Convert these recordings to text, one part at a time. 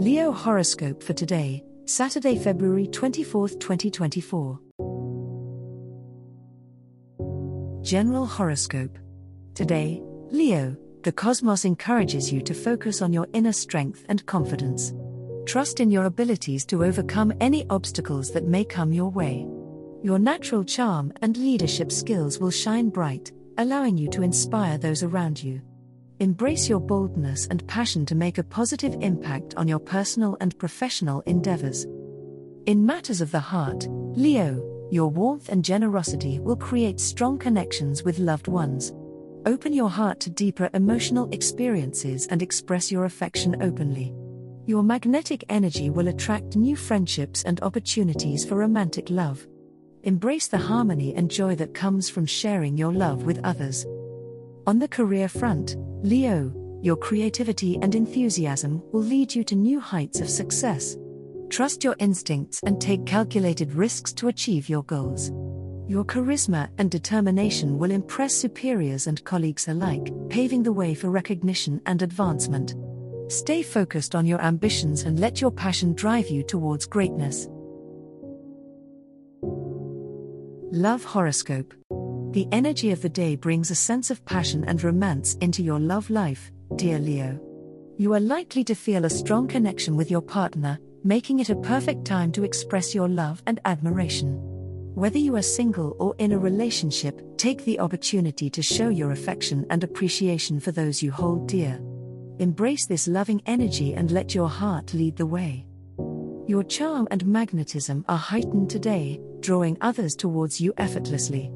Leo horoscope for today, Saturday, February 24, 2024. General horoscope. Today, Leo, the cosmos encourages you to focus on your inner strength and confidence. Trust in your abilities to overcome any obstacles that may come your way. Your natural charm and leadership skills will shine bright, allowing you to inspire those around you. Embrace your boldness and passion to make a positive impact on your personal and professional endeavors. In matters of the heart, Leo, your warmth and generosity will create strong connections with loved ones. Open your heart to deeper emotional experiences and express your affection openly. Your magnetic energy will attract new friendships and opportunities for romantic love. Embrace the harmony and joy that comes from sharing your love with others. On the career front, Leo, your creativity and enthusiasm will lead you to new heights of success. Trust your instincts and take calculated risks to achieve your goals. Your charisma and determination will impress superiors and colleagues alike, paving the way for recognition and advancement. Stay focused on your ambitions and let your passion drive you towards greatness. Love Horoscope the energy of the day brings a sense of passion and romance into your love life, dear Leo. You are likely to feel a strong connection with your partner, making it a perfect time to express your love and admiration. Whether you are single or in a relationship, take the opportunity to show your affection and appreciation for those you hold dear. Embrace this loving energy and let your heart lead the way. Your charm and magnetism are heightened today, drawing others towards you effortlessly.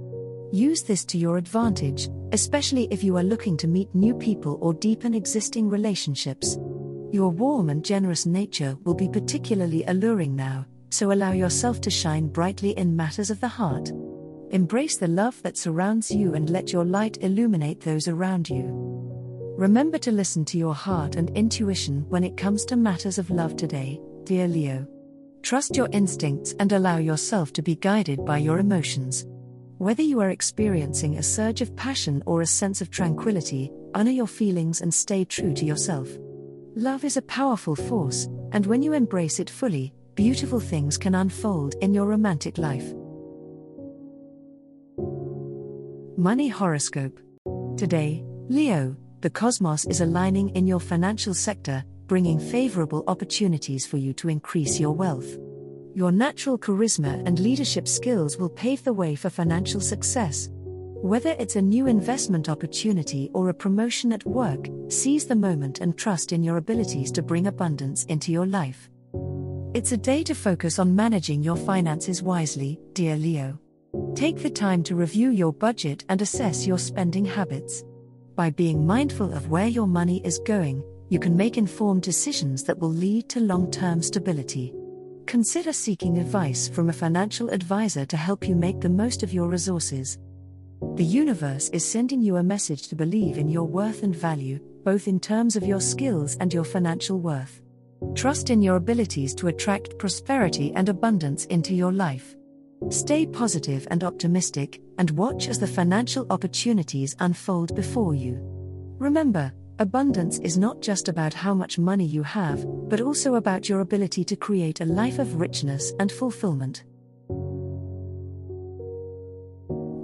Use this to your advantage, especially if you are looking to meet new people or deepen existing relationships. Your warm and generous nature will be particularly alluring now, so allow yourself to shine brightly in matters of the heart. Embrace the love that surrounds you and let your light illuminate those around you. Remember to listen to your heart and intuition when it comes to matters of love today, dear Leo. Trust your instincts and allow yourself to be guided by your emotions. Whether you are experiencing a surge of passion or a sense of tranquility, honor your feelings and stay true to yourself. Love is a powerful force, and when you embrace it fully, beautiful things can unfold in your romantic life. Money Horoscope Today, Leo, the cosmos is aligning in your financial sector, bringing favorable opportunities for you to increase your wealth. Your natural charisma and leadership skills will pave the way for financial success. Whether it's a new investment opportunity or a promotion at work, seize the moment and trust in your abilities to bring abundance into your life. It's a day to focus on managing your finances wisely, dear Leo. Take the time to review your budget and assess your spending habits. By being mindful of where your money is going, you can make informed decisions that will lead to long term stability. Consider seeking advice from a financial advisor to help you make the most of your resources. The universe is sending you a message to believe in your worth and value, both in terms of your skills and your financial worth. Trust in your abilities to attract prosperity and abundance into your life. Stay positive and optimistic, and watch as the financial opportunities unfold before you. Remember, Abundance is not just about how much money you have, but also about your ability to create a life of richness and fulfillment.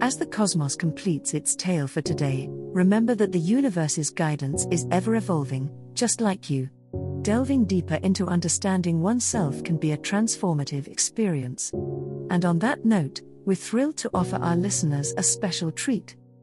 As the cosmos completes its tale for today, remember that the universe's guidance is ever evolving, just like you. Delving deeper into understanding oneself can be a transformative experience. And on that note, we're thrilled to offer our listeners a special treat.